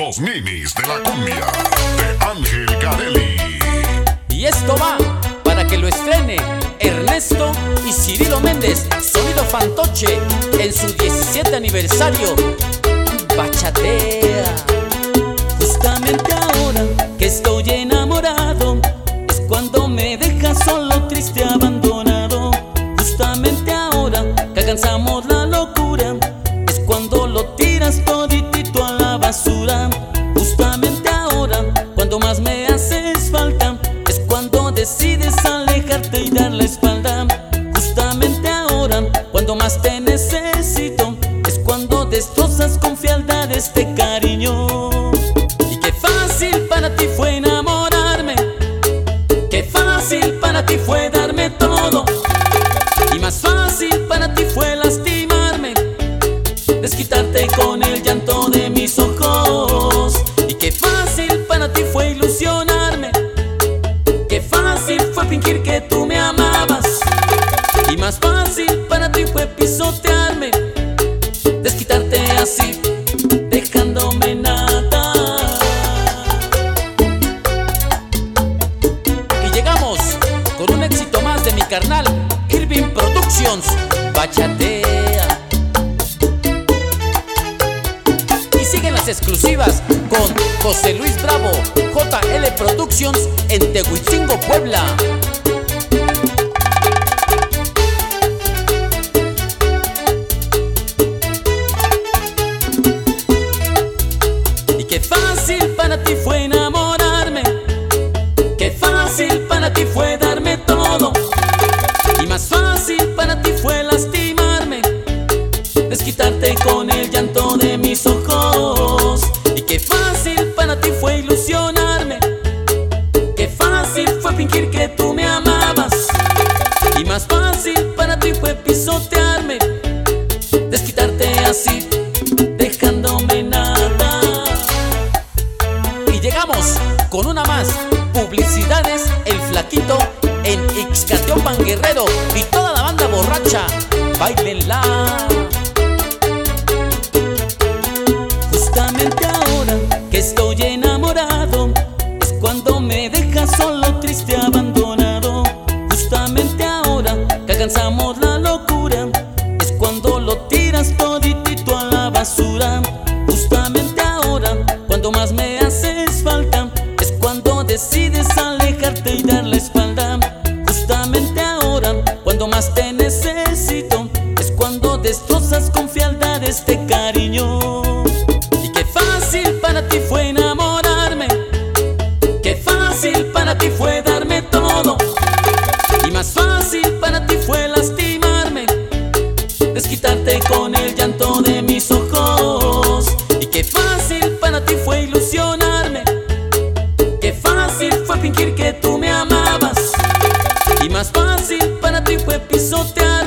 Los ninis de la cumbia de Ángel Garelli. Y esto va para que lo estrene Ernesto y Cirilo Méndez, Sonido Fantoche, en su 17 aniversario. Bachatea. Ti fue enamorarme, qué fácil para ti fue darme todo. Y más fácil para ti fue lastimarme, desquitarte con el llanto de mis ojos. Y qué fácil para ti fue ilusionarme, qué fácil fue fingir que tú me amabas. Y más fácil para ti fue pisotearme, desquitarte así, carnal, Irving Productions, Bachatea. Y siguen las exclusivas con José Luis Bravo, JL Productions en Tehuicingo, Puebla. Pisotearme, desquitarte así, dejándome nada. Y llegamos con una más. Publicidades El Flaquito en Ixcateopan Guerrero y toda la banda borracha. Bailenla. Tiras toditito a la basura. Justamente ahora, cuando más me haces falta, es cuando decides alejarte y dar la espalda. Justamente ahora, cuando más te necesito, es cuando destrozas con fealdad este cariño. Y qué fácil para ti fue enamorarme, qué fácil para ti fue desquitarte con el llanto de mis ojos. Y qué fácil para ti fue ilusionarme, qué fácil fue fingir que tú me amabas. Y más fácil para ti fue pisotear